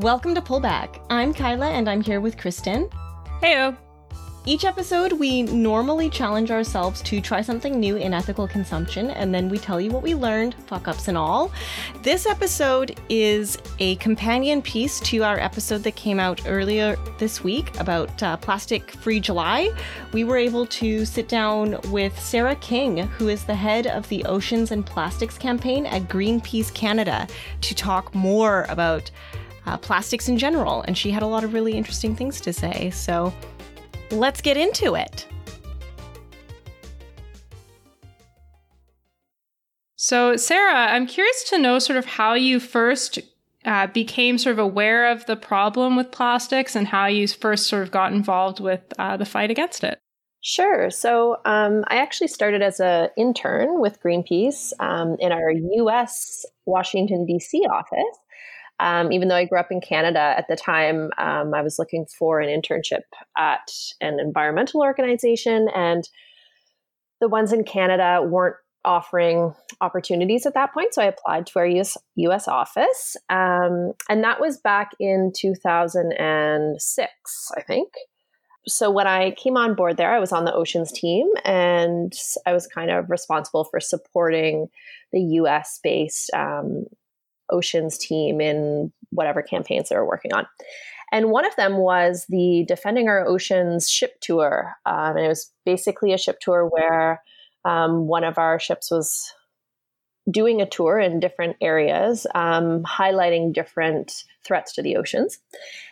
Welcome to Pullback. I'm Kyla and I'm here with Kristen. Heyo. Each episode, we normally challenge ourselves to try something new in ethical consumption, and then we tell you what we learned, fuck ups and all. This episode is a companion piece to our episode that came out earlier this week about uh, Plastic Free July. We were able to sit down with Sarah King, who is the head of the Oceans and Plastics campaign at Greenpeace Canada, to talk more about uh, plastics in general. And she had a lot of really interesting things to say. So, let's get into it. So, Sarah, I'm curious to know sort of how you first uh, became sort of aware of the problem with plastics and how you first sort of got involved with uh, the fight against it. Sure. So um, I actually started as an intern with Greenpeace um, in our U.S. Washington D.C. office, um, even though I grew up in Canada at the time, um, I was looking for an internship at an environmental organization, and the ones in Canada weren't offering opportunities at that point. So I applied to our US, US office, um, and that was back in 2006, I think. So when I came on board there, I was on the oceans team, and I was kind of responsible for supporting the US based um, oceans team in whatever campaigns they were working on. And one of them was the Defending Our Oceans ship tour. Um, and it was basically a ship tour where um, one of our ships was doing a tour in different areas, um, highlighting different threats to the oceans.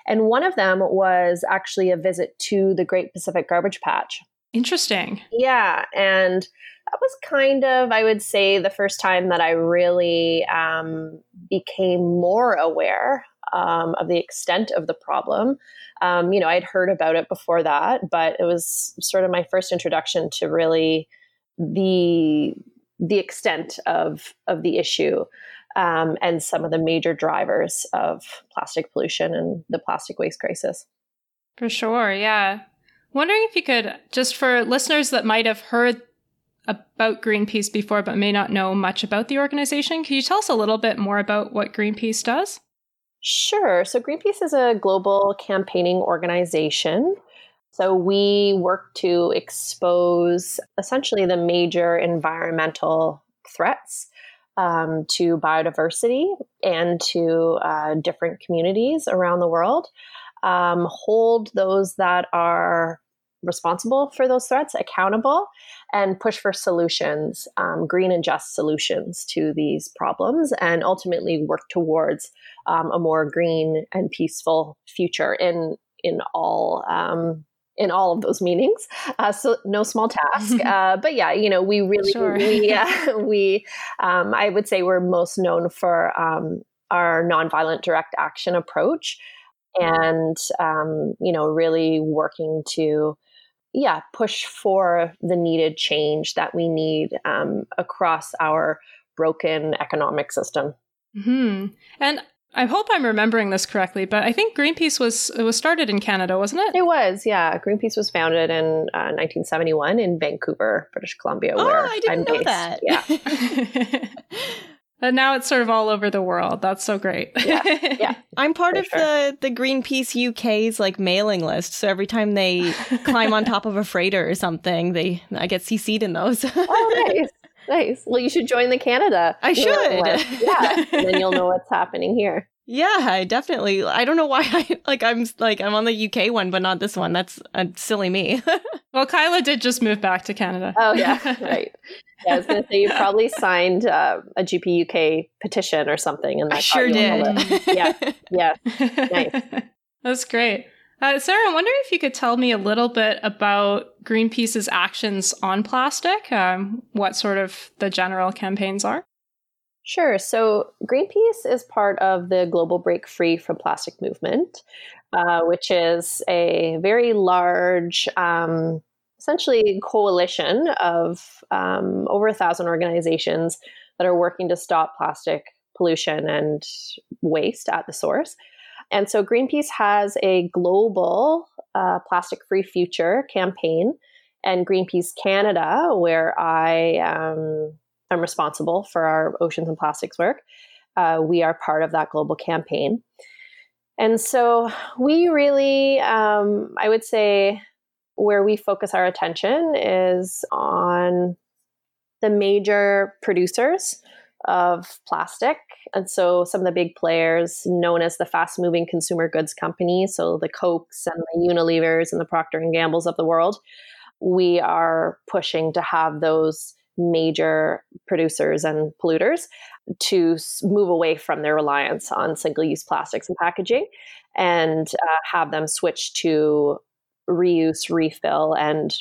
And one of them was actually a visit to the Great Pacific Garbage Patch. Interesting. Yeah. And that was kind of, I would say, the first time that I really um, became more aware um, of the extent of the problem. Um, you know, I'd heard about it before that, but it was sort of my first introduction to really the the extent of of the issue um, and some of the major drivers of plastic pollution and the plastic waste crisis. For sure, yeah. Wondering if you could, just for listeners that might have heard about Greenpeace before but may not know much about the organization. Can you tell us a little bit more about what Greenpeace does? Sure. So, Greenpeace is a global campaigning organization. So, we work to expose essentially the major environmental threats um, to biodiversity and to uh, different communities around the world, um, hold those that are responsible for those threats accountable and push for solutions, um, green and just solutions to these problems, and ultimately work towards um, a more green and peaceful future in in all um, in all of those meanings. Uh, so no small task, uh, but yeah, you know, we really sure. we uh, we um, I would say we're most known for um, our nonviolent direct action approach, and um, you know, really working to yeah, push for the needed change that we need um, across our broken economic system. Hmm. And I hope I'm remembering this correctly, but I think Greenpeace was was started in Canada, wasn't it? It was, yeah. Greenpeace was founded in uh, 1971 in Vancouver, British Columbia. Oh, where I didn't I'm know based. that. Yeah. And now it's sort of all over the world. That's so great. yeah, yeah. I'm part For of sure. the the Greenpeace UK's like mailing list. So every time they climb on top of a freighter or something, they I get CC'd in those. oh, nice. Nice. Well, you should join the Canada. I should. list. Yeah. and then you'll know what's happening here. Yeah, I definitely. I don't know why I like I'm like I'm on the UK one, but not this one. That's uh, silly me. well, Kyla did just move back to Canada. Oh, yeah. Right. Yeah, I was going to say you probably signed uh, a GP UK petition or something. And I that sure got you on the did. Yeah. Yeah. Nice. That's great. Uh, Sarah, I'm wondering if you could tell me a little bit about Greenpeace's actions on plastic, um, what sort of the general campaigns are. Sure. So Greenpeace is part of the Global Break Free from Plastic movement, uh, which is a very large, um, essentially coalition of um, over a thousand organizations that are working to stop plastic pollution and waste at the source. And so Greenpeace has a global uh, plastic free future campaign, and Greenpeace Canada, where I um, am responsible for our oceans and plastics work. Uh, we are part of that global campaign. And so we really, um, I would say, where we focus our attention is on the major producers of plastic. And so some of the big players known as the fast moving consumer goods companies, so the Cokes and the Unilevers and the Procter and Gambles of the world, we are pushing to have those major producers and polluters to move away from their reliance on single use plastics and packaging and uh, have them switch to reuse, refill, and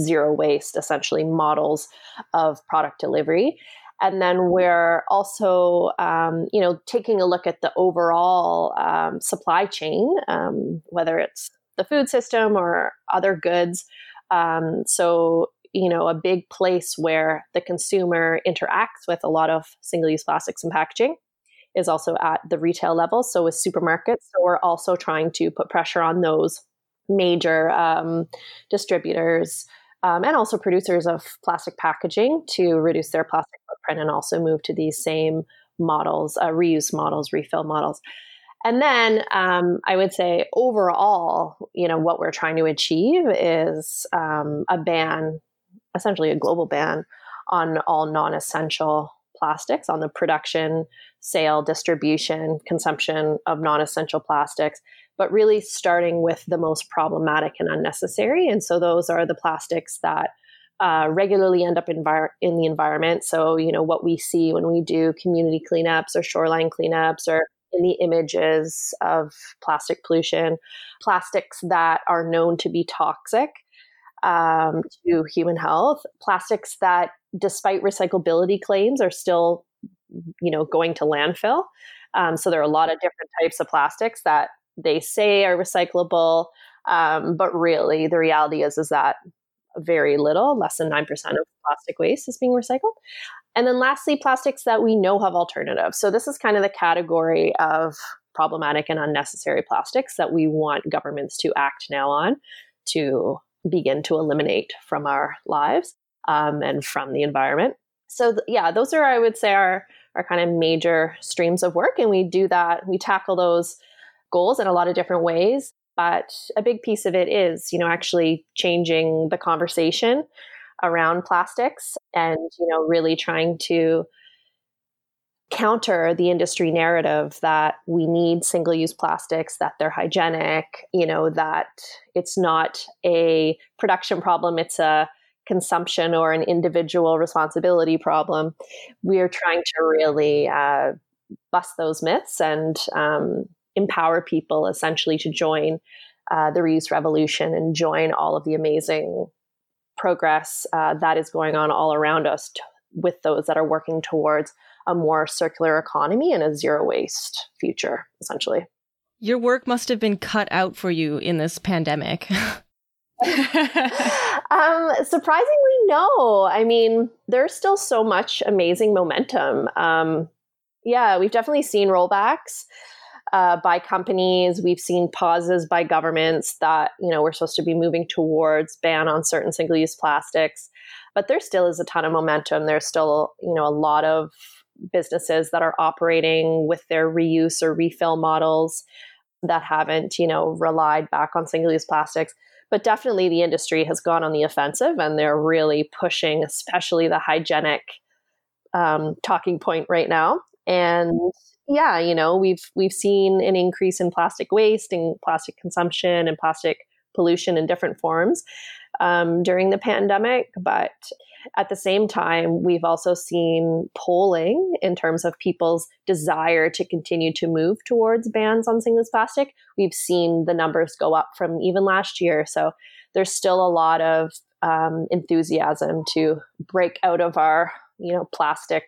zero waste essentially models of product delivery. And then we're also um, you know taking a look at the overall um, supply chain um, whether it's the food system or other goods. Um, so you know a big place where the consumer interacts with a lot of single-use plastics and packaging is also at the retail level so with supermarkets so we're also trying to put pressure on those major um, distributors um, and also producers of plastic packaging to reduce their plastic footprint and also move to these same models, uh, reuse models, refill models. And then um, I would say overall, you know, what we're trying to achieve is um, a ban, essentially a global ban on all non-essential plastics, on the production, sale, distribution, consumption of non-essential plastics, but really starting with the most problematic and unnecessary. And so those are the plastics that uh, regularly end up in, in the environment. So, you know, what we see when we do community cleanups or shoreline cleanups or in the images of plastic pollution, plastics that are known to be toxic um, to human health, plastics that, despite recyclability claims, are still, you know, going to landfill. Um, so there are a lot of different types of plastics that they say are recyclable, um, but really the reality is is that very little, less than 9% of plastic waste is being recycled. And then lastly, plastics that we know have alternatives. So this is kind of the category of problematic and unnecessary plastics that we want governments to act now on to begin to eliminate from our lives um, and from the environment. So th- yeah, those are I would say our our kind of major streams of work, and we do that. We tackle those goals in a lot of different ways. But a big piece of it is, you know, actually changing the conversation around plastics and, you know, really trying to counter the industry narrative that we need single use plastics, that they're hygienic, you know, that it's not a production problem, it's a consumption or an individual responsibility problem. We're trying to really uh, bust those myths and um, empower people essentially to join uh, the reuse revolution and join all of the amazing progress uh, that is going on all around us with those that are working towards a more circular economy and a zero waste future, essentially. Your work must have been cut out for you in this pandemic. um, surprisingly, no. I mean, there's still so much amazing momentum. Um, yeah, we've definitely seen rollbacks uh, by companies. We've seen pauses by governments that you know we're supposed to be moving towards ban on certain single-use plastics, but there still is a ton of momentum. There's still you know a lot of businesses that are operating with their reuse or refill models that haven't you know relied back on single-use plastics. But definitely, the industry has gone on the offensive, and they're really pushing, especially the hygienic um, talking point right now. And yeah, you know, we've we've seen an increase in plastic waste and plastic consumption and plastic pollution in different forms um, during the pandemic, but at the same time, we've also seen polling in terms of people's desire to continue to move towards bans on single-use plastic. We've seen the numbers go up from even last year. So there's still a lot of um, enthusiasm to break out of our, you know, plastic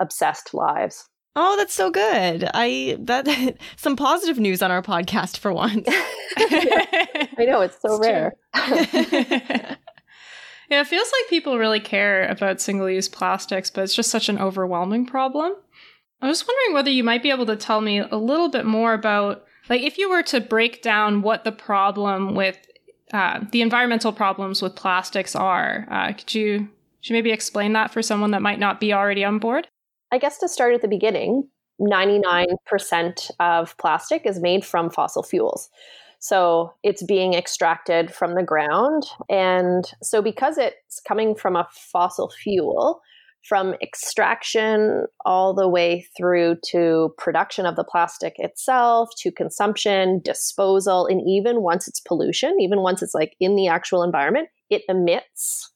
obsessed lives. Oh, that's so good. I that some positive news on our podcast for once. I know it's so it's rare. yeah, it feels like people really care about single-use plastics, but it's just such an overwhelming problem. I was wondering whether you might be able to tell me a little bit more about like if you were to break down what the problem with uh, the environmental problems with plastics are. Uh, could you could you maybe explain that for someone that might not be already on board? I guess to start at the beginning, 99% of plastic is made from fossil fuels. So it's being extracted from the ground. And so, because it's coming from a fossil fuel, from extraction all the way through to production of the plastic itself, to consumption, disposal, and even once it's pollution, even once it's like in the actual environment, it emits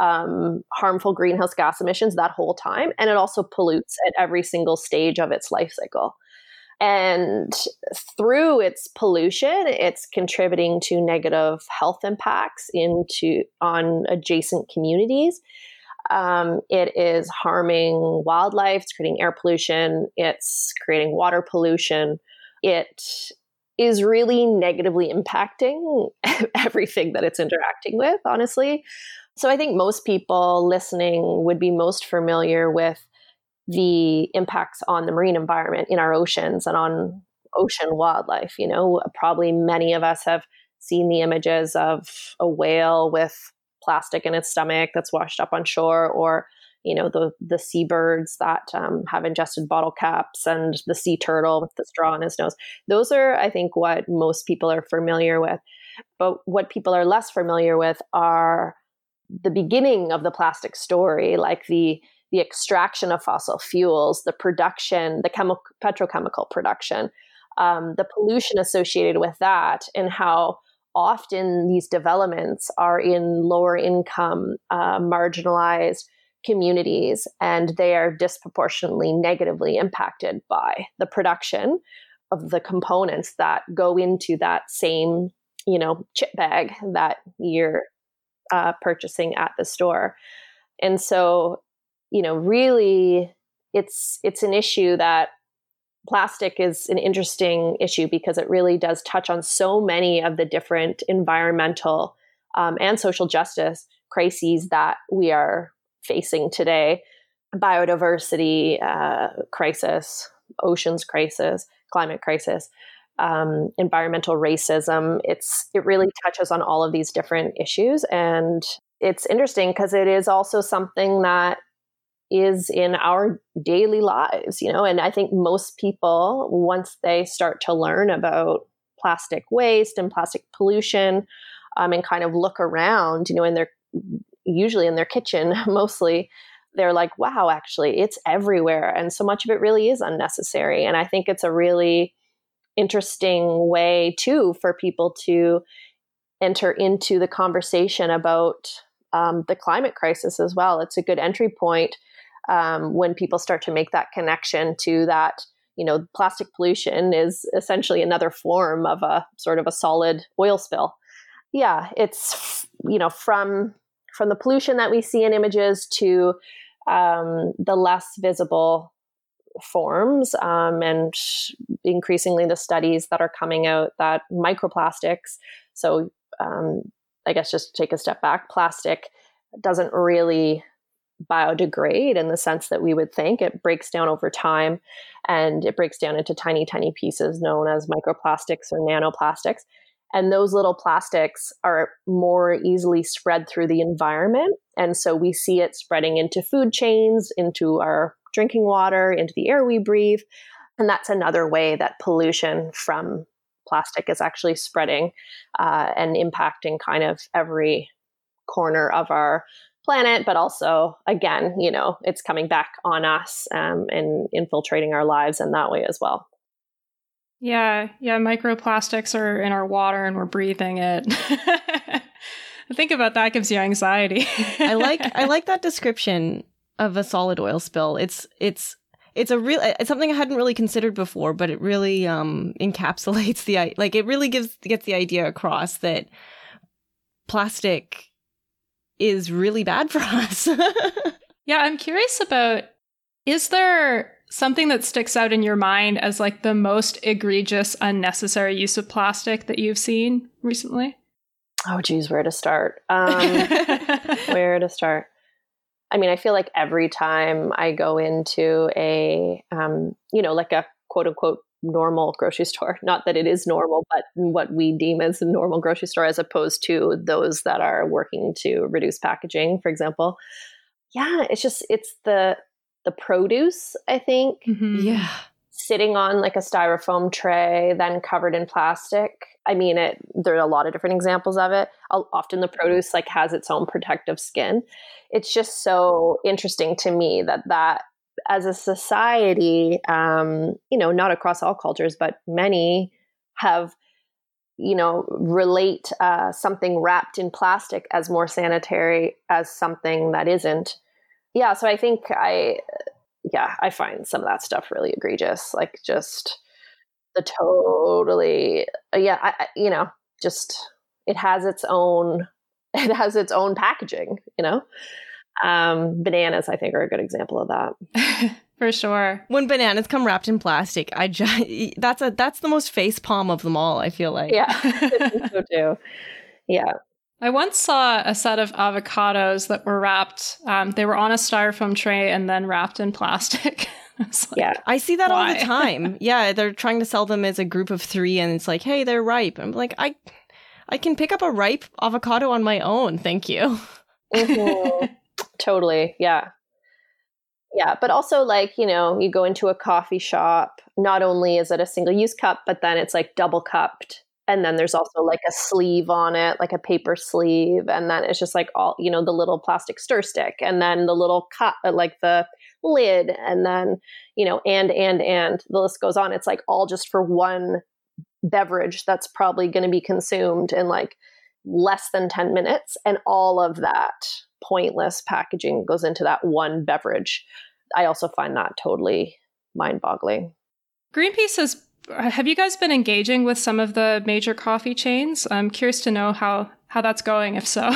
um, harmful greenhouse gas emissions that whole time. And it also pollutes at every single stage of its life cycle. And through its pollution, it's contributing to negative health impacts into on adjacent communities. Um, it is harming wildlife. It's creating air pollution. It's creating water pollution. It is really negatively impacting everything that it's interacting with, honestly. So I think most people listening would be most familiar with the impacts on the marine environment in our oceans and on ocean wildlife. You know, probably many of us have seen the images of a whale with plastic in its stomach that's washed up on shore, or you know the the seabirds that um, have ingested bottle caps, and the sea turtle with the straw in his nose. Those are, I think, what most people are familiar with. But what people are less familiar with are the beginning of the plastic story, like the the extraction of fossil fuels, the production, the chemical petrochemical production, um, the pollution associated with that, and how often these developments are in lower income, uh, marginalized communities, and they are disproportionately negatively impacted by the production of the components that go into that same, you know, chip bag that you're uh, purchasing at the store. And so, you know, really, it's it's an issue that plastic is an interesting issue because it really does touch on so many of the different environmental um, and social justice crises that we are facing today biodiversity uh, crisis oceans crisis climate crisis um, environmental racism. It's it really touches on all of these different issues, and it's interesting because it is also something that is in our daily lives, you know. And I think most people, once they start to learn about plastic waste and plastic pollution, um, and kind of look around, you know, in their usually in their kitchen mostly they're like wow actually it's everywhere and so much of it really is unnecessary and i think it's a really interesting way too for people to enter into the conversation about um, the climate crisis as well. It's a good entry point um, when people start to make that connection to that. You know, plastic pollution is essentially another form of a sort of a solid oil spill. Yeah, it's you know from from the pollution that we see in images to um, the less visible forms um, and increasingly the studies that are coming out that microplastics so um, i guess just take a step back plastic doesn't really biodegrade in the sense that we would think it breaks down over time and it breaks down into tiny tiny pieces known as microplastics or nanoplastics and those little plastics are more easily spread through the environment and so we see it spreading into food chains into our drinking water, into the air we breathe. And that's another way that pollution from plastic is actually spreading uh, and impacting kind of every corner of our planet, but also, again, you know, it's coming back on us um, and infiltrating our lives in that way as well. Yeah, yeah, microplastics are in our water and we're breathing it. Think about that gives you anxiety. I like I like that description of a solid oil spill. It's it's it's a real it's something I hadn't really considered before, but it really um encapsulates the like it really gives gets the idea across that plastic is really bad for us. yeah, I'm curious about is there something that sticks out in your mind as like the most egregious unnecessary use of plastic that you've seen recently? Oh geez, where to start? Um, where to start? I mean, I feel like every time I go into a, um, you know, like a quote unquote normal grocery store, not that it is normal, but what we deem as a normal grocery store as opposed to those that are working to reduce packaging, for example. Yeah, it's just, it's the, the produce, I think. Mm-hmm. Yeah. sitting on like a styrofoam tray, then covered in plastic. I mean, it. There are a lot of different examples of it. Often the produce like has its own protective skin. It's just so interesting to me that that as a society, um, you know, not across all cultures, but many have, you know, relate uh, something wrapped in plastic as more sanitary as something that isn't. Yeah, so I think I, yeah, I find some of that stuff really egregious. Like just the totally, yeah, I, you know, just it has its own, it has its own packaging, you know. Um, bananas, I think, are a good example of that. For sure. When bananas come wrapped in plastic, I just that's a that's the most face palm of them all. I feel like. Yeah, so too. Yeah. I once saw a set of avocados that were wrapped. Um, they were on a styrofoam tray and then wrapped in plastic. I like, yeah, I see that why? all the time. yeah, they're trying to sell them as a group of three, and it's like, hey, they're ripe. I'm like, I, I can pick up a ripe avocado on my own. Thank you. Mm-hmm. Totally. Yeah. Yeah. But also, like, you know, you go into a coffee shop, not only is it a single use cup, but then it's like double cupped. And then there's also like a sleeve on it, like a paper sleeve. And then it's just like all, you know, the little plastic stir stick and then the little cup, uh, like the lid. And then, you know, and, and, and the list goes on. It's like all just for one beverage that's probably going to be consumed in like less than 10 minutes. And all of that pointless packaging goes into that one beverage. I also find that totally mind boggling. Greenpeace has have you guys been engaging with some of the major coffee chains? I'm curious to know how how that's going if so.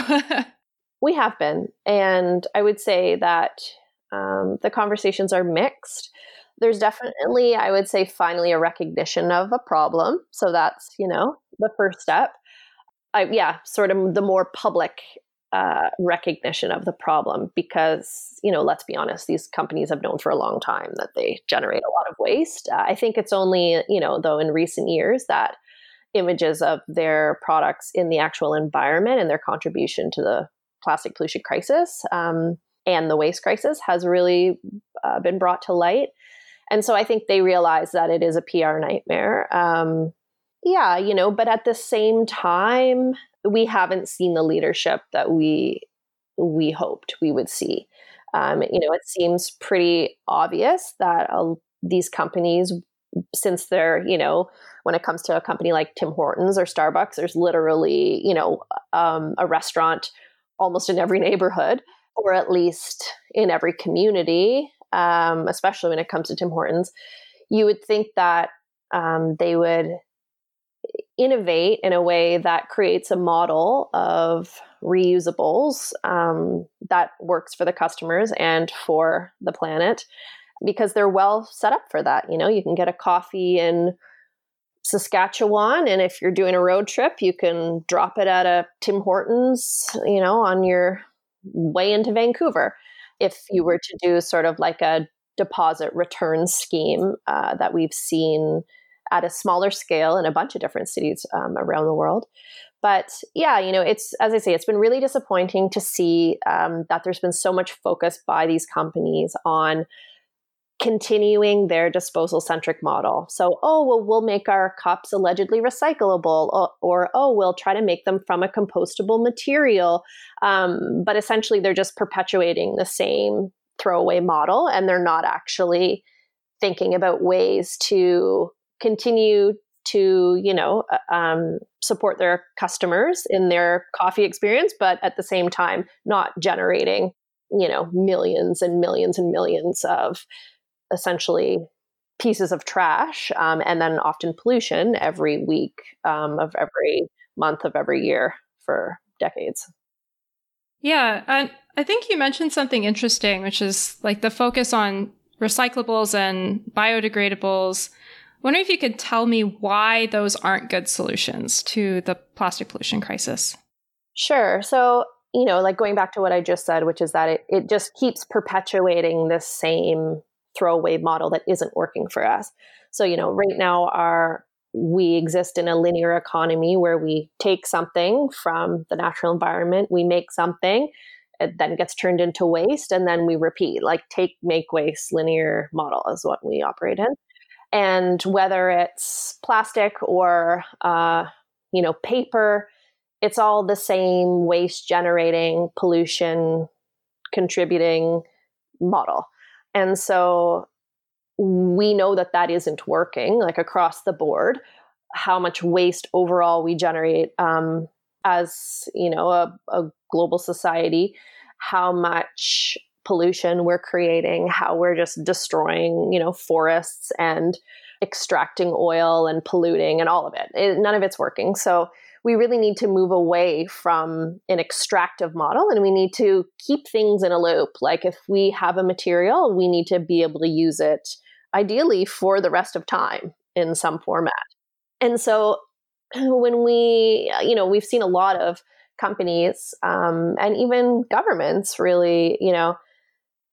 we have been and I would say that um, the conversations are mixed. There's definitely, I would say, finally a recognition of a problem. So that's, you know, the first step. I, yeah, sort of the more public uh, recognition of the problem because you know let's be honest these companies have known for a long time that they generate a lot of waste. Uh, i think it's only you know though in recent years that images of their products in the actual environment and their contribution to the plastic pollution crisis um, and the waste crisis has really uh, been brought to light. And so i think they realize that it is a pr nightmare. Um, yeah you know but at the same time we haven't seen the leadership that we we hoped we would see. Um, you know, it seems pretty obvious that uh, these companies, since they're you know, when it comes to a company like Tim Hortons or Starbucks, there's literally you know um, a restaurant almost in every neighborhood, or at least in every community. Um, especially when it comes to Tim Hortons, you would think that um, they would innovate in a way that creates a model of reusables um, that works for the customers and for the planet because they're well set up for that. You know, you can get a coffee in Saskatchewan, and if you're doing a road trip, you can drop it at a Tim Hortons, you know, on your way into Vancouver. If you were to do sort of like a deposit return scheme uh, that we've seen at a smaller scale in a bunch of different cities um, around the world. But yeah, you know, it's as I say, it's been really disappointing to see um, that there's been so much focus by these companies on continuing their disposal centric model. So, oh, well, we'll make our cups allegedly recyclable, or, or oh, we'll try to make them from a compostable material. Um, but essentially, they're just perpetuating the same throwaway model and they're not actually thinking about ways to continue to you know uh, um, support their customers in their coffee experience but at the same time not generating you know millions and millions and millions of essentially pieces of trash um, and then often pollution every week um, of every month of every year for decades. Yeah i think you mentioned something interesting which is like the focus on recyclables and biodegradables wondering if you could tell me why those aren't good solutions to the plastic pollution crisis. Sure. So, you know, like going back to what I just said, which is that it, it just keeps perpetuating this same throwaway model that isn't working for us. So, you know, right now our we exist in a linear economy where we take something from the natural environment, we make something, it then gets turned into waste, and then we repeat. Like take, make, waste linear model is what we operate in. And whether it's plastic or, uh, you know, paper, it's all the same waste generating, pollution contributing model. And so we know that that isn't working, like across the board. How much waste overall we generate um, as you know a, a global society, how much pollution we're creating, how we're just destroying you know forests and extracting oil and polluting and all of it. it none of it's working. So we really need to move away from an extractive model and we need to keep things in a loop. Like if we have a material, we need to be able to use it ideally for the rest of time in some format. And so when we, you know, we've seen a lot of companies um, and even governments really, you know,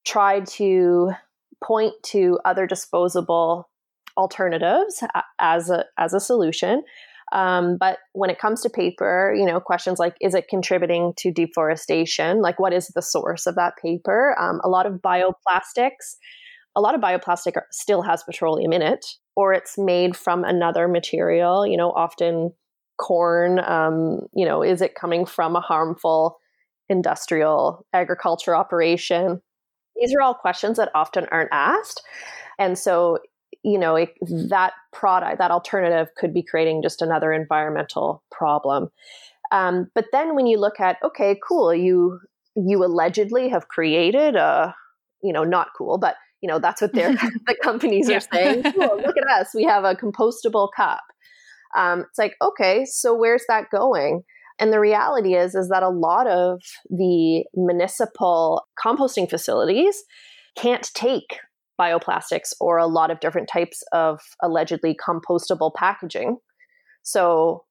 try to point to other disposable alternatives as a as a solution um, but when it comes to paper, you know, questions like is it contributing to deforestation? Like, what is the source of that paper? Um, a lot of bioplastics, a lot of bioplastic still has petroleum in it, or it's made from another material, you know, often corn. Um, you know, is it coming from a harmful industrial agriculture operation? These are all questions that often aren't asked. And so you know it, that product that alternative could be creating just another environmental problem. Um, but then when you look at okay cool you you allegedly have created a you know not cool but you know that's what they're the companies are saying cool, look at us we have a compostable cup. Um, it's like okay so where's that going and the reality is is that a lot of the municipal composting facilities can't take bioplastics or a lot of different types of allegedly compostable packaging. So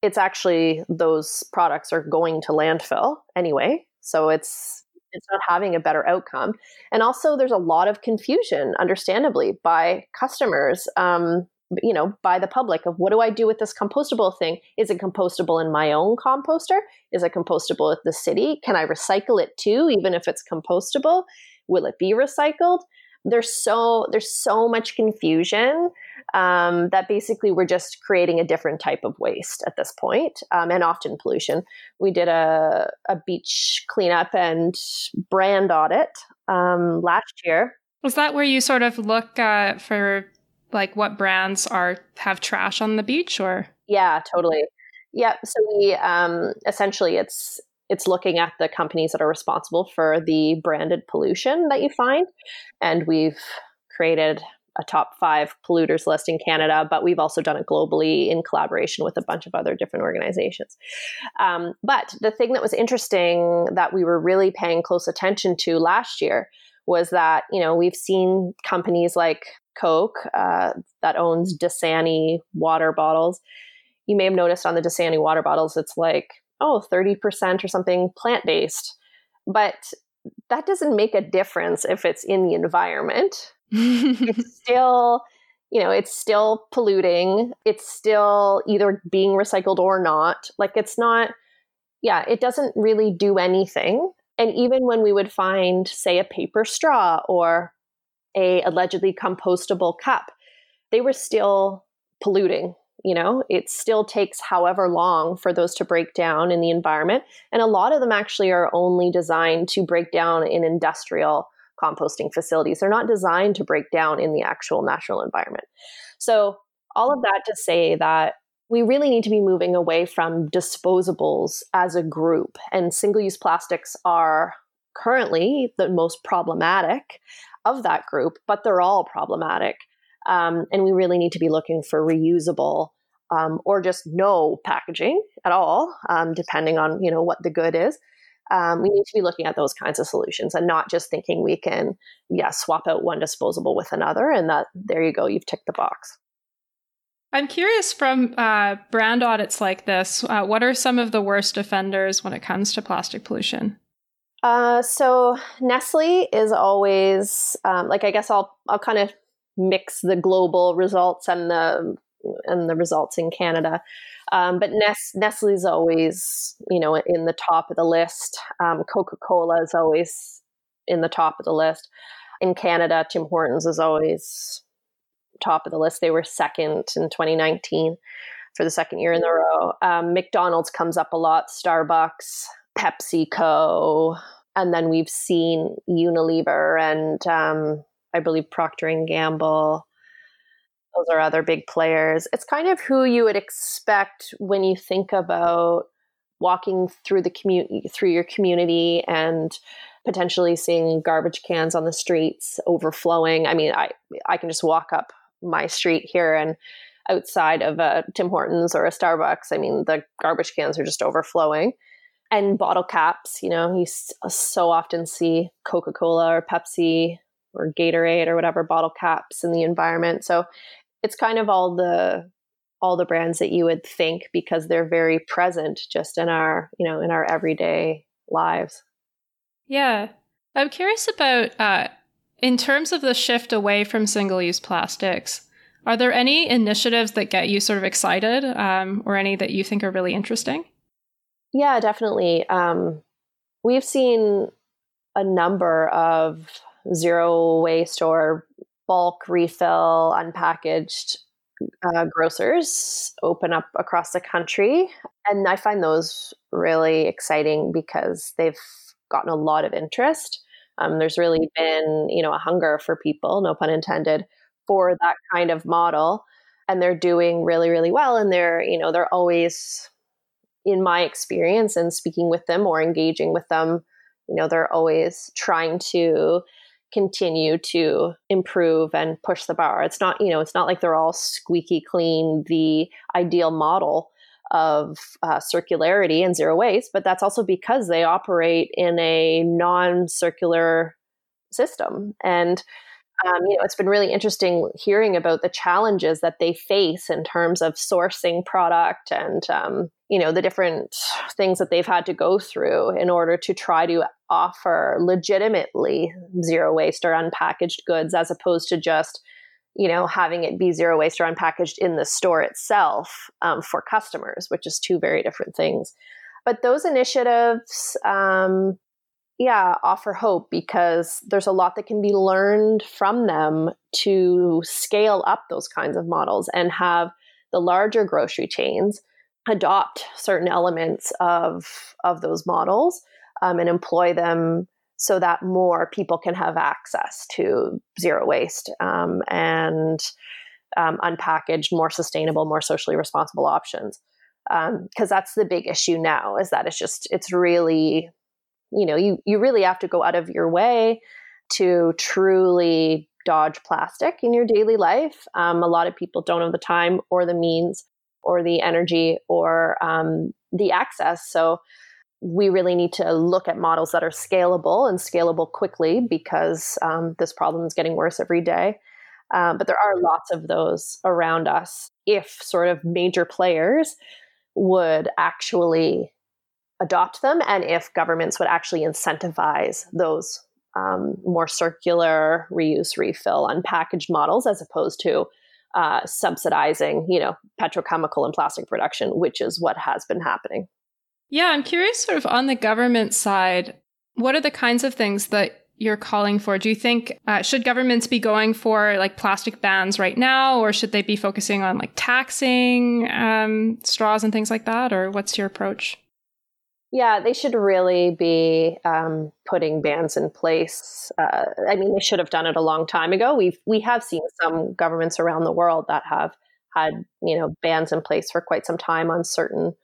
it's actually those products are going to landfill anyway. So it's it's not having a better outcome. And also, there's a lot of confusion, understandably, by customers. Um, you know, by the public of what do I do with this compostable thing? Is it compostable in my own composter? Is it compostable at the city? Can I recycle it too, even if it's compostable? Will it be recycled? there's so there's so much confusion um, that basically we're just creating a different type of waste at this point, um, and often pollution. We did a, a beach cleanup and brand audit um, last year. Was that where you sort of look uh, for like what brands are have trash on the beach, or? Yeah, totally. Yeah, so we um, essentially it's it's looking at the companies that are responsible for the branded pollution that you find. And we've created a top five polluters list in Canada, but we've also done it globally in collaboration with a bunch of other different organizations. Um, but the thing that was interesting that we were really paying close attention to last year was that, you know, we've seen companies like Coke uh, that owns Dasani water bottles. You may have noticed on the Dasani water bottles, it's like oh 30% or something plant based but that doesn't make a difference if it's in the environment. It's still you know it's still polluting. It's still either being recycled or not. Like it's not yeah it doesn't really do anything. And even when we would find say a paper straw or a allegedly compostable cup. They were still polluting you know? It still takes however long for those to break down in the environment and a lot of them actually are only designed to break down in industrial composting facilities. They're not designed to break down in the actual natural environment. So all of that to say that we really need to be moving away from disposables as a group and single use plastics are currently the most problematic of that group but they're all problematic um, and we really need to be looking for reusable um, or just no packaging at all, um, depending on you know what the good is. Um, we need to be looking at those kinds of solutions and not just thinking we can, yeah, swap out one disposable with another, and that there you go, you've ticked the box. I'm curious from uh, brand audits like this, uh, what are some of the worst offenders when it comes to plastic pollution? Uh, so Nestle is always um, like I guess I'll I'll kind of mix the global results and the and the results in Canada. Um, but Nestle is always, you know, in the top of the list. Um, Coca Cola is always in the top of the list. In Canada, Tim Hortons is always top of the list. They were second in 2019 for the second year in a row. Um, McDonald's comes up a lot, Starbucks, PepsiCo, and then we've seen Unilever and um, I believe Procter and Gamble. Those are other big players. It's kind of who you would expect when you think about walking through the community through your community and potentially seeing garbage cans on the streets overflowing. I mean, I I can just walk up my street here and outside of a Tim Hortons or a Starbucks, I mean, the garbage cans are just overflowing. And bottle caps, you know, you so often see Coca Cola or Pepsi or Gatorade or whatever bottle caps in the environment. So it's kind of all the all the brands that you would think because they're very present just in our you know in our everyday lives. Yeah. I'm curious about uh, in terms of the shift away from single-use plastics are there any initiatives that get you sort of excited um, or any that you think are really interesting yeah definitely um, we've seen a number of zero waste or bulk refill unpackaged uh, grocers open up across the country. And I find those really exciting because they've gotten a lot of interest. Um, there's really been, you know, a hunger for people, no pun intended, for that kind of model. And they're doing really, really well. And they're, you know, they're always, in my experience and speaking with them or engaging with them, you know, they're always trying to continue to improve and push the bar. It's not, you know, it's not like they're all squeaky clean, the ideal model of uh, circularity and zero waste, but that's also because they operate in a non circular system. And um, you know, it's been really interesting hearing about the challenges that they face in terms of sourcing product and um, you know the different things that they've had to go through in order to try to offer legitimately zero waste or unpackaged goods as opposed to just you know having it be zero waste or unpackaged in the store itself um, for customers which is two very different things. But those initiatives um, yeah, offer hope because there's a lot that can be learned from them to scale up those kinds of models and have the larger grocery chains adopt certain elements of of those models um, and employ them so that more people can have access to zero waste um, and um, unpackaged, more sustainable, more socially responsible options. Because um, that's the big issue now is that it's just it's really you know you you really have to go out of your way to truly dodge plastic in your daily life. Um, a lot of people don't have the time or the means or the energy or um, the access. So we really need to look at models that are scalable and scalable quickly because um, this problem is getting worse every day. Um, but there are lots of those around us if sort of major players would actually adopt them and if governments would actually incentivize those um, more circular reuse refill unpackaged models as opposed to uh, subsidizing you know petrochemical and plastic production which is what has been happening. Yeah i'm curious sort of on the government side what are the kinds of things that you're calling for? Do you think uh, should governments be going for like plastic bans right now or should they be focusing on like taxing um, straws and things like that or what's your approach yeah, they should really be um, putting bans in place. Uh, I mean, they should have done it a long time ago. We've we have seen some governments around the world that have had you know bans in place for quite some time on certain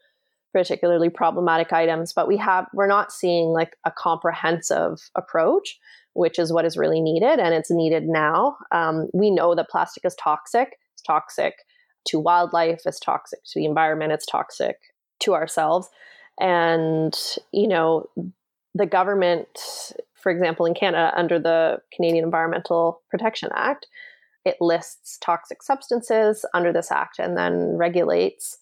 particularly problematic items but we have we're not seeing like a comprehensive approach which is what is really needed and it's needed now um, we know that plastic is toxic it's toxic to wildlife it's toxic to the environment it's toxic to ourselves and, you know, the government, for example, in Canada, under the Canadian Environmental Protection Act, it lists toxic substances under this act and then regulates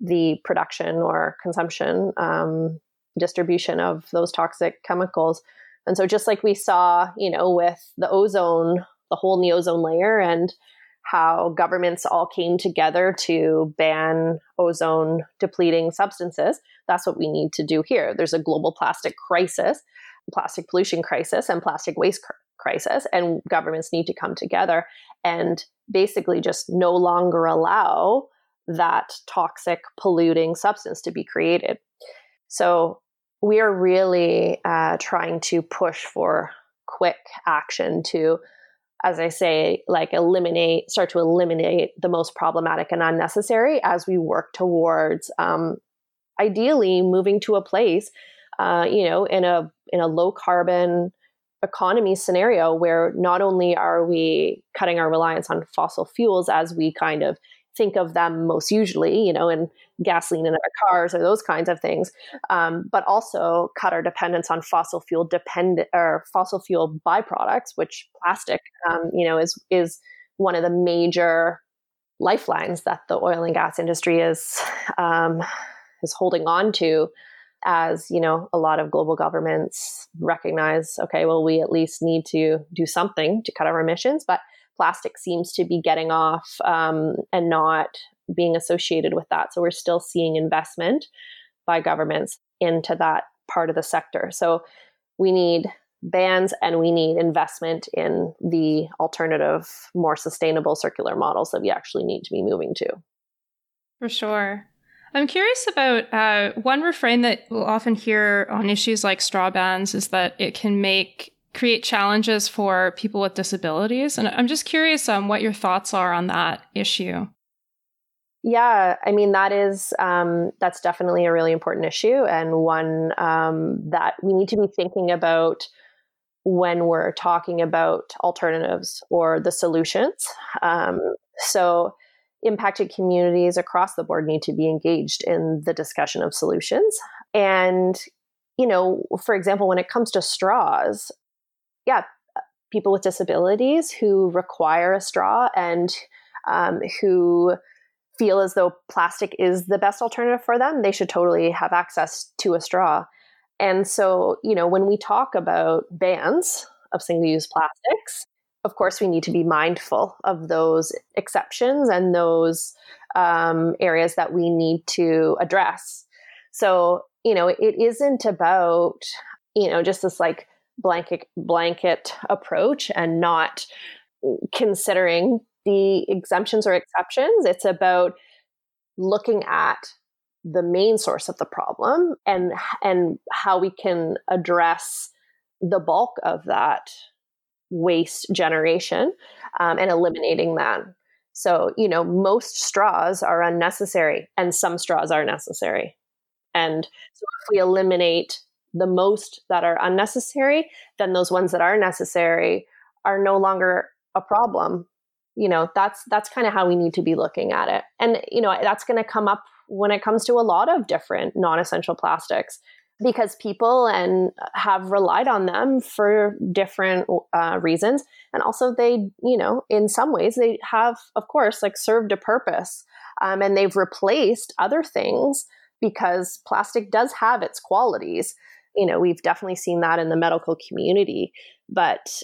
the production or consumption, um, distribution of those toxic chemicals. And so, just like we saw, you know, with the ozone, the hole in the ozone layer, and how governments all came together to ban ozone depleting substances. That's what we need to do here. There's a global plastic crisis, plastic pollution crisis, and plastic waste crisis, and governments need to come together and basically just no longer allow that toxic, polluting substance to be created. So we are really uh, trying to push for quick action to, as I say, like eliminate, start to eliminate the most problematic and unnecessary as we work towards um, ideally moving to a place, uh, you know, in a in a low carbon economy scenario where not only are we cutting our reliance on fossil fuels as we kind of think of them most usually, you know, in gasoline in our cars or those kinds of things, um, but also cut our dependence on fossil fuel dependent or fossil fuel byproducts, which plastic, um, you know, is is one of the major lifelines that the oil and gas industry is um, is holding on to as you know a lot of global governments recognize okay well we at least need to do something to cut our emissions. But plastic seems to be getting off um, and not being associated with that. So we're still seeing investment by governments into that part of the sector. So we need bans and we need investment in the alternative, more sustainable circular models that we actually need to be moving to. For sure. I'm curious about uh, one refrain that we'll often hear on issues like straw bans is that it can make create challenges for people with disabilities. And I'm just curious um, what your thoughts are on that issue. Yeah, I mean that is um, that's definitely a really important issue and one um, that we need to be thinking about when we're talking about alternatives or the solutions. Um, so, impacted communities across the board need to be engaged in the discussion of solutions. And you know, for example, when it comes to straws, yeah, people with disabilities who require a straw and um, who feel as though plastic is the best alternative for them, they should totally have access to a straw. And so, you know, when we talk about bans of single use plastics, of course, we need to be mindful of those exceptions and those um, areas that we need to address. So, you know, it isn't about, you know, just this like blanket blanket approach and not considering the exemptions or exceptions. It's about looking at the main source of the problem and and how we can address the bulk of that waste generation um, and eliminating that. So, you know, most straws are unnecessary and some straws are necessary. And so if we eliminate the most that are unnecessary, then those ones that are necessary are no longer a problem. You know, that's that's kind of how we need to be looking at it. And you know, that's going to come up when it comes to a lot of different non-essential plastics because people and have relied on them for different uh, reasons and also they you know in some ways they have of course like served a purpose um, and they've replaced other things because plastic does have its qualities you know we've definitely seen that in the medical community but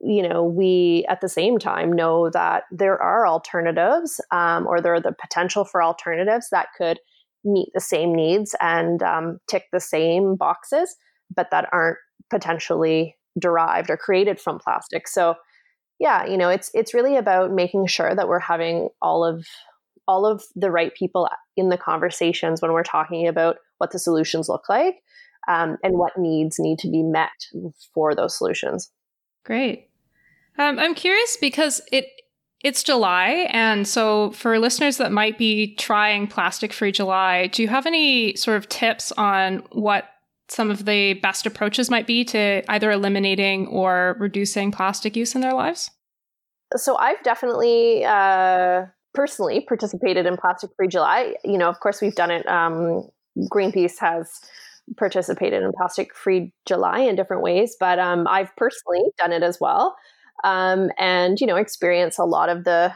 you know we at the same time know that there are alternatives um, or there are the potential for alternatives that could meet the same needs and um, tick the same boxes but that aren't potentially derived or created from plastic. So yeah you know it's it's really about making sure that we're having all of all of the right people in the conversations when we're talking about what the solutions look like um, and what needs need to be met for those solutions. Great. Um, I'm curious because it it's July, and so for listeners that might be trying Plastic Free July, do you have any sort of tips on what some of the best approaches might be to either eliminating or reducing plastic use in their lives? So I've definitely uh, personally participated in Plastic Free July. You know, of course, we've done it. Um, Greenpeace has participated in Plastic Free July in different ways, but um, I've personally done it as well, um, and you know, experience a lot of the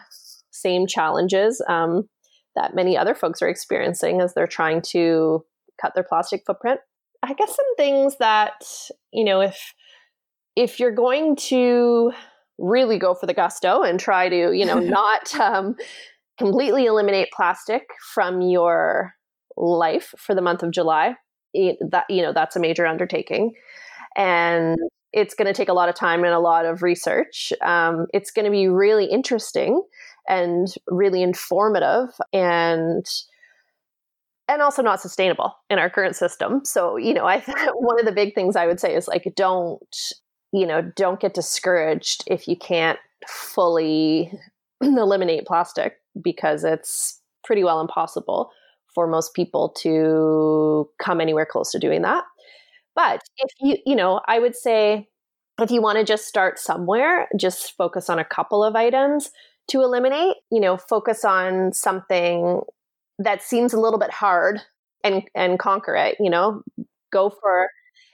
same challenges um, that many other folks are experiencing as they're trying to cut their plastic footprint. I guess some things that you know, if if you're going to really go for the gusto and try to you know not um, completely eliminate plastic from your life for the month of July, that you know that's a major undertaking and it's going to take a lot of time and a lot of research. Um, it's going to be really interesting and really informative and and also not sustainable in our current system. So, you know, I one of the big things I would say is like don't, you know, don't get discouraged if you can't fully eliminate plastic because it's pretty well impossible for most people to come anywhere close to doing that. But if you, you know, I would say if you want to just start somewhere, just focus on a couple of items to eliminate, you know, focus on something that seems a little bit hard and and conquer it, you know. Go for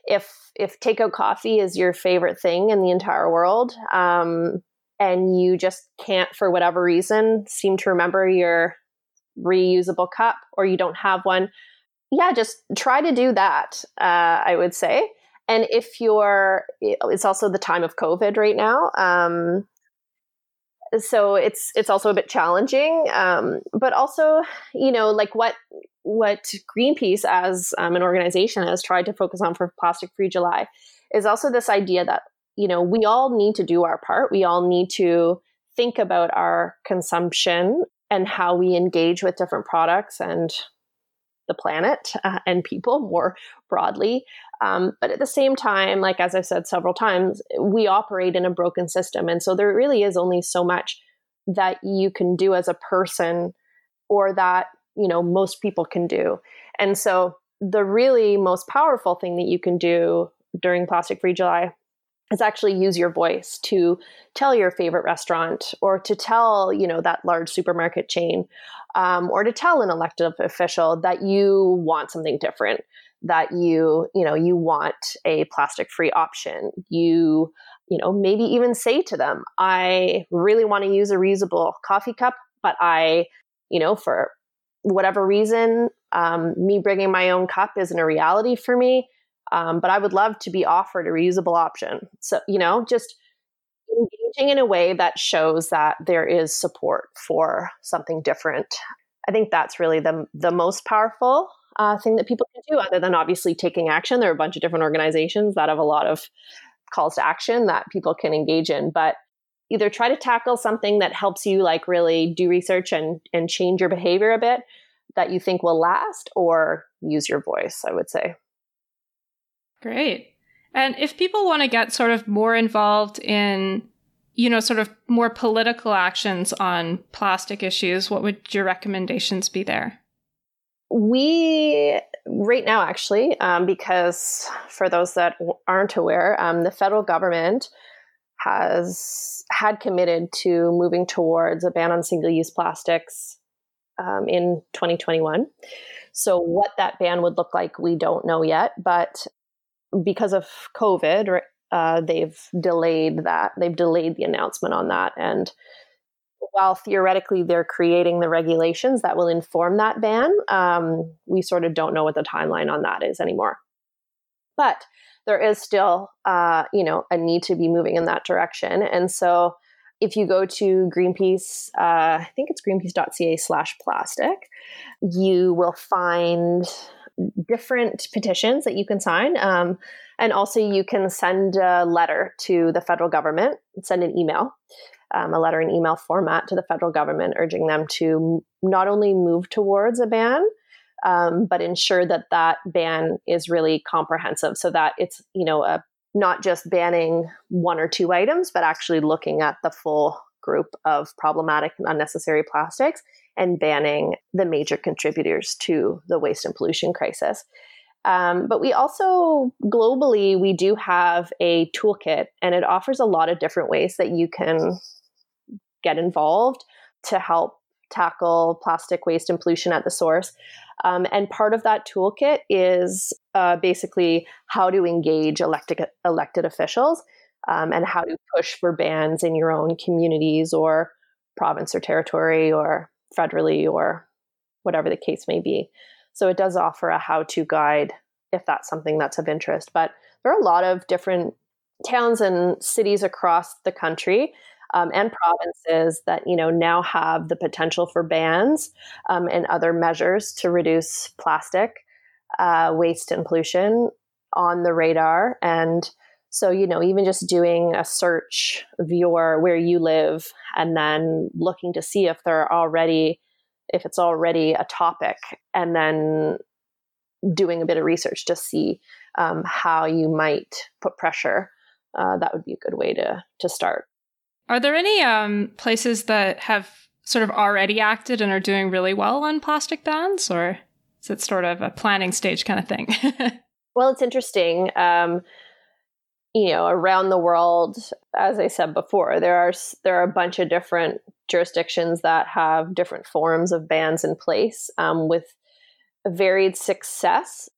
if if takeout coffee is your favorite thing in the entire world, um, and you just can't for whatever reason seem to remember your reusable cup or you don't have one, yeah, just try to do that. Uh, I would say. And if you're, it's also the time of COVID right now. Um, so it's it's also a bit challenging um, but also you know like what what greenpeace as um, an organization has tried to focus on for plastic free july is also this idea that you know we all need to do our part we all need to think about our consumption and how we engage with different products and the planet uh, and people more broadly. Um, but at the same time, like as I've said several times, we operate in a broken system. And so there really is only so much that you can do as a person or that, you know, most people can do. And so the really most powerful thing that you can do during Plastic Free July is actually use your voice to tell your favorite restaurant or to tell you know that large supermarket chain um, or to tell an elected official that you want something different that you you know you want a plastic free option. You you know maybe even say to them i really want to use a reusable coffee cup but i you know for whatever reason um, me bringing my own cup isn't a reality for me um, but I would love to be offered a reusable option. So, you know, just engaging in a way that shows that there is support for something different. I think that's really the, the most powerful uh, thing that people can do, other than obviously taking action. There are a bunch of different organizations that have a lot of calls to action that people can engage in, but either try to tackle something that helps you like really do research and and change your behavior a bit that you think will last or use your voice i would say Great. And if people want to get sort of more involved in, you know, sort of more political actions on plastic issues, what would your recommendations be there? We, right now, actually, um, because for those that aren't aware, um, the federal government has had committed to moving towards a ban on single use plastics um, in 2021. So, what that ban would look like, we don't know yet, but because of COVID, uh, they've delayed that. They've delayed the announcement on that. And while theoretically they're creating the regulations that will inform that ban, um, we sort of don't know what the timeline on that is anymore. But there is still, uh, you know, a need to be moving in that direction. And so, if you go to Greenpeace, uh, I think it's greenpeace.ca/plastic, you will find different petitions that you can sign. Um, and also, you can send a letter to the federal government, send an email, um, a letter in email format to the federal government, urging them to not only move towards a ban, um, but ensure that that ban is really comprehensive so that it's, you know, a, not just banning one or two items, but actually looking at the full group of problematic and unnecessary plastics and banning the major contributors to the waste and pollution crisis. Um, but we also globally we do have a toolkit, and it offers a lot of different ways that you can get involved to help tackle plastic waste and pollution at the source. Um, and part of that toolkit is uh, basically how to engage elected elected officials um, and how to push for bans in your own communities or province or territory or federally or whatever the case may be. So it does offer a how to guide if that's something that's of interest. But there are a lot of different towns and cities across the country um, and provinces that you know now have the potential for bans um, and other measures to reduce plastic uh, waste and pollution on the radar and So, you know, even just doing a search of your where you live and then looking to see if they're already if it's already a topic and then doing a bit of research to see um, how you might put pressure uh, that would be a good way to to start. Are there any um, places that have sort of already acted and are doing really well on plastic bans or is it sort of a planning stage kind of thing? Well it's interesting um, you know around the world as i said before there are there are a bunch of different jurisdictions that have different forms of bans in place um, with varied success.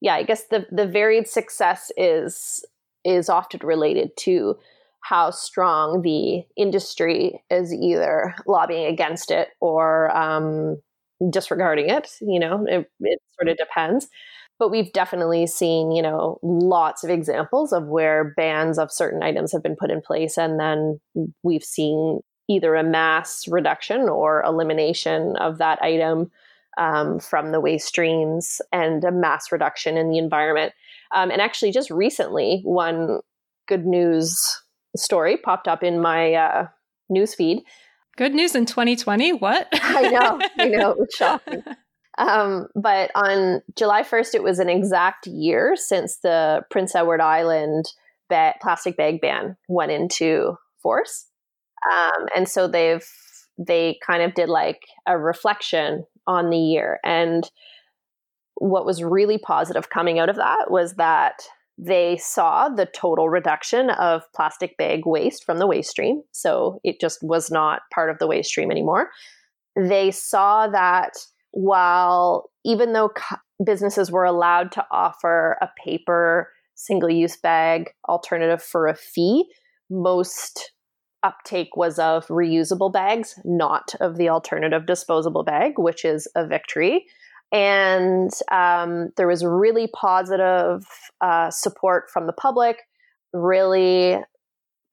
Yeah i guess the the varied success is is often related to how strong the industry is either lobbying against it or um, disregarding it you know it, it sort of depends but we've definitely seen you know lots of examples of where bans of certain items have been put in place and then we've seen either a mass reduction or elimination of that item um, from the waste streams and a mass reduction in the environment. Um, and actually just recently one good news story popped up in my uh, news feed good news in 2020 what? I know i know it was shocking um, but on July 1st, it was an exact year since the Prince Edward Island ba- plastic bag ban went into force. Um, and so they've they kind of did like a reflection on the year. And what was really positive coming out of that was that they saw the total reduction of plastic bag waste from the waste stream. So it just was not part of the waste stream anymore. They saw that while even though businesses were allowed to offer a paper single use bag alternative for a fee, most uptake was of reusable bags, not of the alternative disposable bag, which is a victory. And um, there was really positive uh, support from the public, really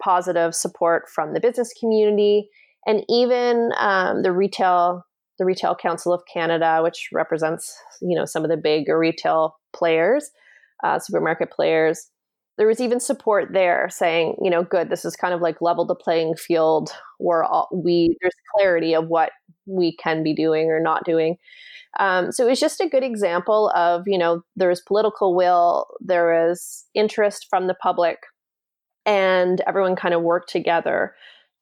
positive support from the business community, and even um, the retail the Retail Council of Canada, which represents you know some of the big retail players, uh, supermarket players. There was even support there saying, you know, good, this is kind of like level the playing field where all, we there's clarity of what we can be doing or not doing. Um, so it was just a good example of, you know, there was political will, there was interest from the public, and everyone kind of worked together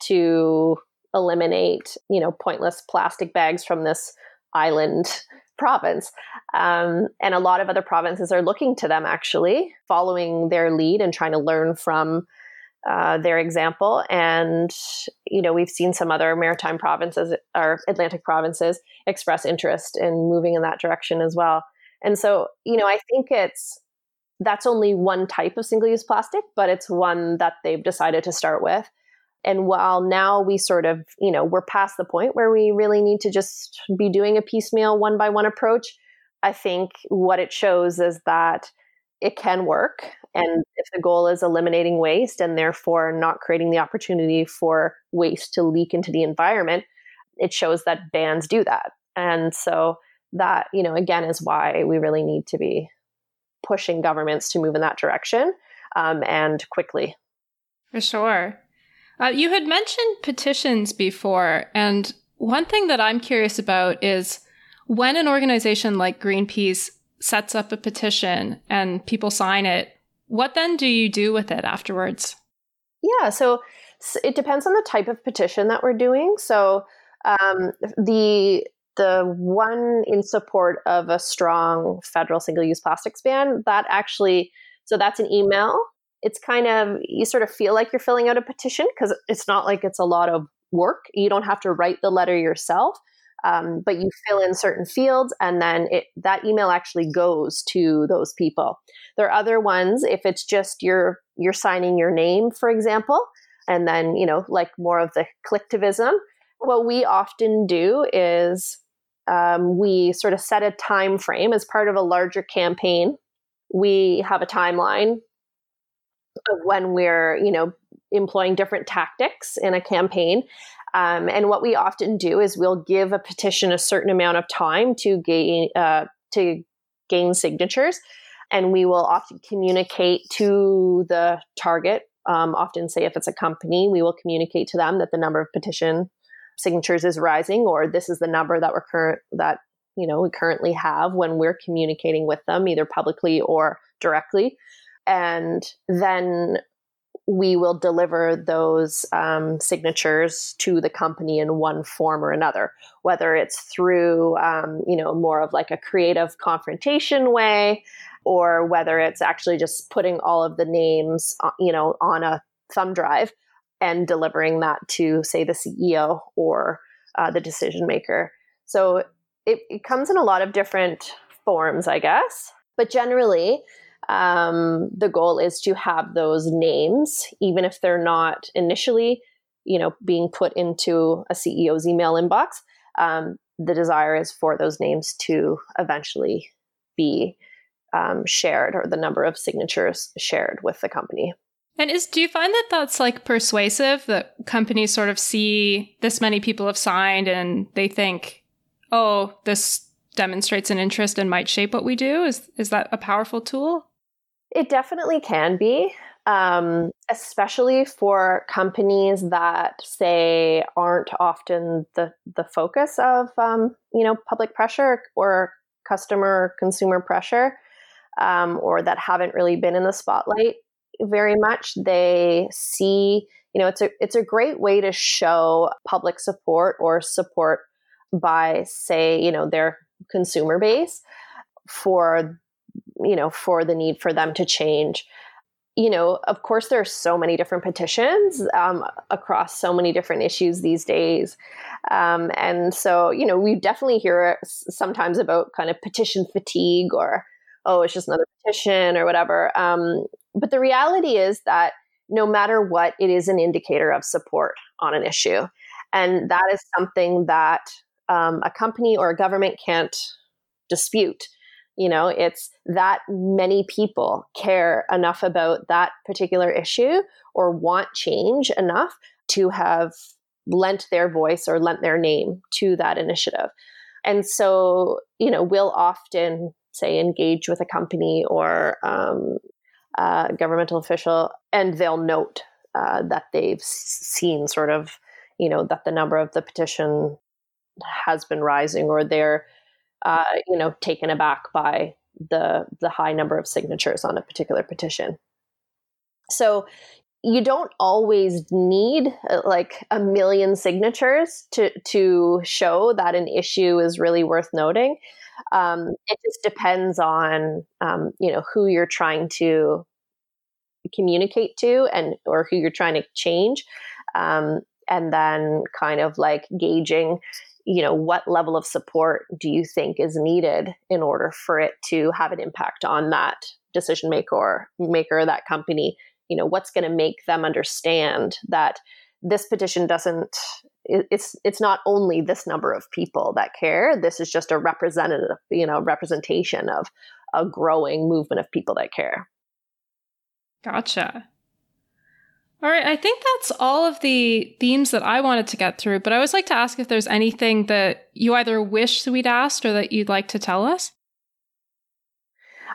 to eliminate, you know, pointless plastic bags from this island province. Um, and a lot of other provinces are looking to them actually, following their lead and trying to learn from uh, their example. And, you know, we've seen some other maritime provinces or Atlantic provinces express interest in moving in that direction as well. And so, you know, I think it's that's only one type of single use plastic, but it's one that they've decided to start with. And while now we sort of, you know, we're past the point where we really need to just be doing a piecemeal one by one approach, I think what it shows is that it can work. And if the goal is eliminating waste and therefore not creating the opportunity for waste to leak into the environment, it shows that bans do that. And so that, you know, again, is why we really need to be pushing governments to move in that direction um, and quickly. For sure. Uh, you had mentioned petitions before, and one thing that I'm curious about is when an organization like Greenpeace sets up a petition and people sign it, what then do you do with it afterwards? Yeah, so it depends on the type of petition that we're doing. So um, the the one in support of a strong federal single-use plastics ban that actually so that's an email it's kind of you sort of feel like you're filling out a petition because it's not like it's a lot of work. You don't have to write the letter yourself, um, but you fill in certain fields, and then it, that email actually goes to those people. There are other ones if it's just you're you're signing your name, for example, and then you know like more of the collectivism. What we often do is um, we sort of set a time frame as part of a larger campaign. We have a timeline of when we're, you know, employing different tactics in a campaign. Um, and what we often do is we'll give a petition a certain amount of time to gain uh, to gain signatures. and we will often communicate to the target. Um, often, say if it's a company, we will communicate to them that the number of petition signatures is rising, or this is the number that we're current that you know we currently have when we're communicating with them, either publicly or directly. And then we will deliver those um, signatures to the company in one form or another, whether it's through, um, you know, more of like a creative confrontation way, or whether it's actually just putting all of the names, uh, you know, on a thumb drive and delivering that to, say, the CEO or uh, the decision maker. So it, it comes in a lot of different forms, I guess. But generally, um, the goal is to have those names, even if they're not initially, you know, being put into a CEO's email inbox. Um, the desire is for those names to eventually be um, shared, or the number of signatures shared with the company. And is do you find that that's like persuasive that companies sort of see this many people have signed and they think, oh, this demonstrates an interest and might shape what we do? Is is that a powerful tool? It definitely can be, um, especially for companies that say aren't often the the focus of um, you know public pressure or customer consumer pressure, um, or that haven't really been in the spotlight very much. They see you know it's a it's a great way to show public support or support by say you know their consumer base for you know, for the need for them to change. You know, of course, there are so many different petitions um, across so many different issues these days. Um, and so, you know, we definitely hear sometimes about kind of petition fatigue or, oh, it's just another petition or whatever. Um, but the reality is that no matter what, it is an indicator of support on an issue. And that is something that um, a company or a government can't dispute you know it's that many people care enough about that particular issue or want change enough to have lent their voice or lent their name to that initiative. And so you know we'll often say engage with a company or um, a governmental official and they'll note uh, that they've seen sort of you know that the number of the petition has been rising or they're uh, you know, taken aback by the the high number of signatures on a particular petition. So you don't always need uh, like a million signatures to to show that an issue is really worth noting. Um, it just depends on um, you know who you're trying to communicate to and or who you're trying to change um, and then kind of like gauging you know what level of support do you think is needed in order for it to have an impact on that decision maker maker that company? You know what's going to make them understand that this petition doesn't it's it's not only this number of people that care this is just a representative you know representation of a growing movement of people that care. Gotcha all right, I think that's all of the themes that I wanted to get through, but I always like to ask if there's anything that you either wish we'd asked or that you'd like to tell us.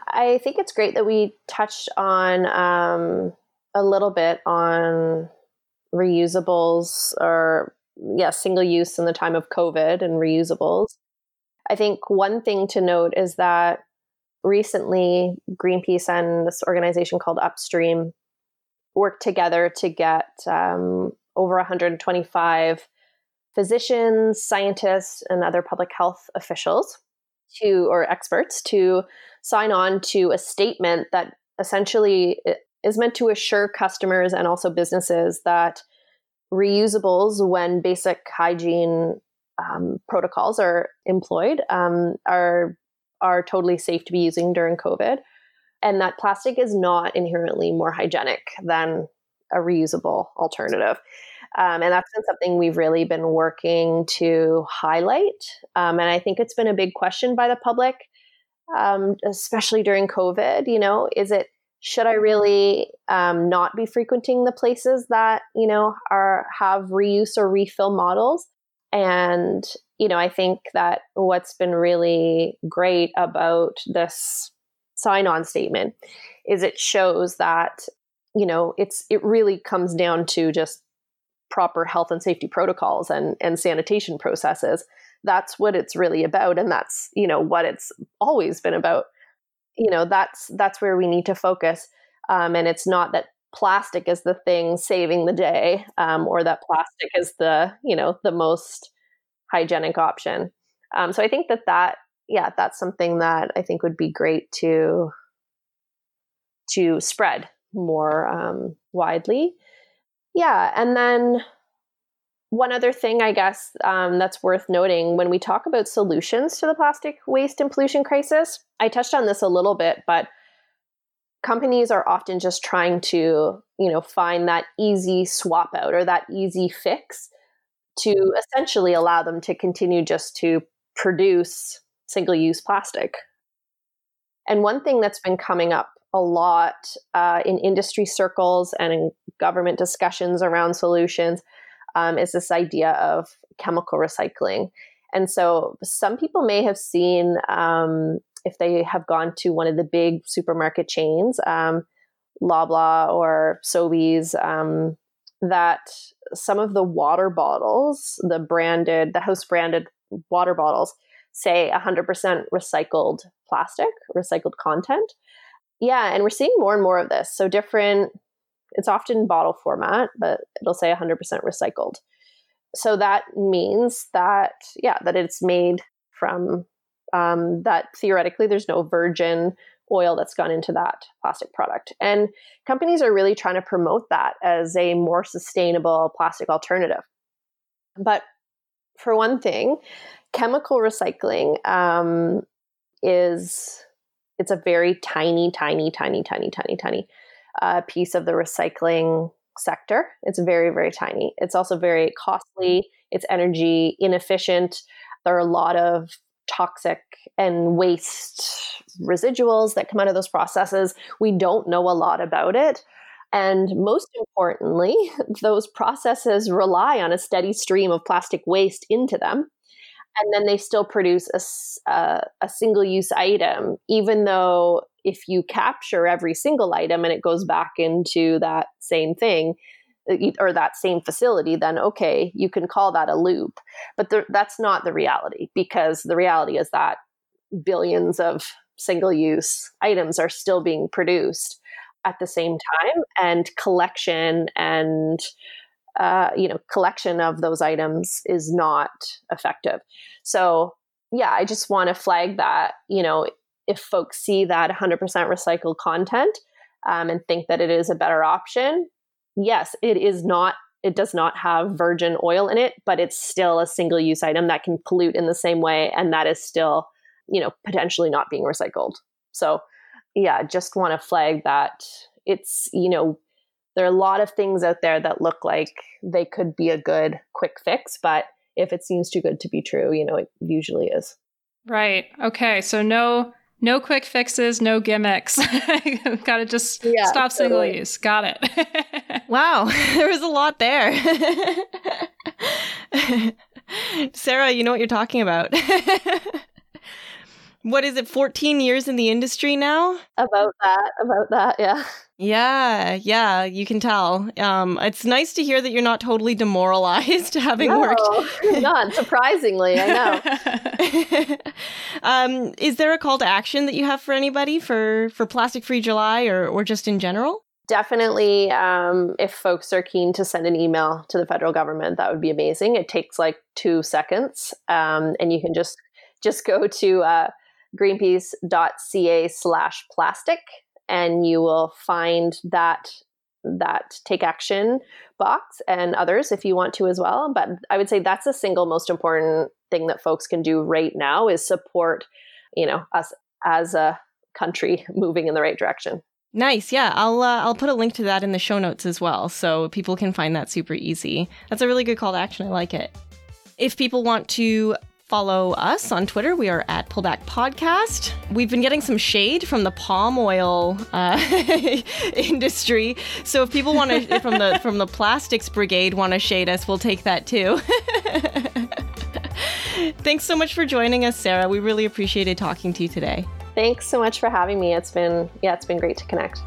I think it's great that we touched on um, a little bit on reusables or, yeah, single use in the time of COVID and reusables. I think one thing to note is that recently Greenpeace and this organization called Upstream worked together to get um, over 125 physicians, scientists, and other public health officials to or experts to sign on to a statement that essentially is meant to assure customers and also businesses that reusables, when basic hygiene um, protocols are employed, um, are are totally safe to be using during COVID and that plastic is not inherently more hygienic than a reusable alternative. Um, and that's been something we've really been working to highlight. Um, and I think it's been a big question by the public, um, especially during COVID. You know, is it should I really um, not be frequenting the places that you know are have reuse or refill models? And you know, I think that what's been really great about this sign-on statement is it shows that you know it's it really comes down to just proper health and safety protocols and and sanitation processes. That's what it's really about and that's you know what it's always been about. You know that's that's where we need to focus um, and it's not that plastic is the thing saving the day um, or that plastic is the you know the most hygienic option. Um, so i think that that yeah that's something that i think would be great to to spread more um, widely. Yeah and then one other thing i guess um, that's worth noting when we talk about solutions to the plastic waste and pollution crisis i touched on this a little bit but companies are often just trying to you know find that easy swap out or that easy fix to essentially allow them to continue just to produce single use plastic. And one thing that's been coming up a lot uh, in industry circles and in government discussions around solutions um, is this idea of chemical recycling. And so some people may have seen um, if they have gone to one of the big supermarket chains, um, Loblaw or Sobeys, um, that some of the water bottles, the branded, the house branded water bottles, say 100% recycled plastic, recycled content. Yeah, and we're seeing more and more of this. So different, it's often bottle format, but it'll say 100% recycled. So that means that, yeah, that it's made from um, that theoretically there's no virgin oil that's gone into that plastic product. And companies are really trying to promote that as a more sustainable plastic alternative. But for one thing, chemical recycling um, is it's a very tiny, tiny, tiny, tiny, tiny, tiny uh, piece of the recycling sector. It's very, very tiny. It's also very costly. It's energy inefficient. There are a lot of toxic and waste residuals that come out of those processes. We don't know a lot about it. And most importantly, those processes rely on a steady stream of plastic waste into them. And then they still produce a, a, single use item, even though if you capture every single item and it goes back into that same thing, uh, or that same facility, then okay, you can call that a loop. But the, that's not the reality because the reality is that billions of single use items are still being produced at the same time, and collection and uh, you know collection of those items is not effective. So yeah, I just want to flag that you know if folks see that 100% recycled content um, and think that it is a better option, yes, it is not it does not have virgin oil in it, but it's still a single use item that can pollute in the same way and that is still, you know, potentially not being recycled. So, yeah, just want to flag that it's, you know, there are a lot of things out there that look like they could be a good quick fix, but if it seems too good to be true, you know, it usually is. Right. Okay. So no no quick fixes, no gimmicks. Gotta just yeah, stop totally. single use. Got it. wow, there was a lot there. Sarah, you know what you're talking about. what is it, 14 years in the industry now? About that, about that, yeah. Yeah, yeah, you can tell. Um, it's nice to hear that you're not totally demoralized having no, worked. not surprisingly, I know. um, is there a call to action that you have for anybody for for Plastic Free July or or just in general? Definitely, um, if folks are keen to send an email to the federal government, that would be amazing. It takes like two seconds, um, and you can just just go to uh, greenpeace.ca/slash plastic and you will find that that take action box and others if you want to as well but i would say that's the single most important thing that folks can do right now is support you know us as a country moving in the right direction Nice. Yeah, I'll uh, I'll put a link to that in the show notes as well, so people can find that super easy. That's a really good call to action. I like it. If people want to follow us on Twitter. We are at Pullback Podcast. We've been getting some shade from the palm oil uh, industry. So if people want to from the from the plastics brigade want to shade us, we'll take that too. Thanks so much for joining us, Sarah. We really appreciated talking to you today. Thanks so much for having me. It's been yeah, it's been great to connect.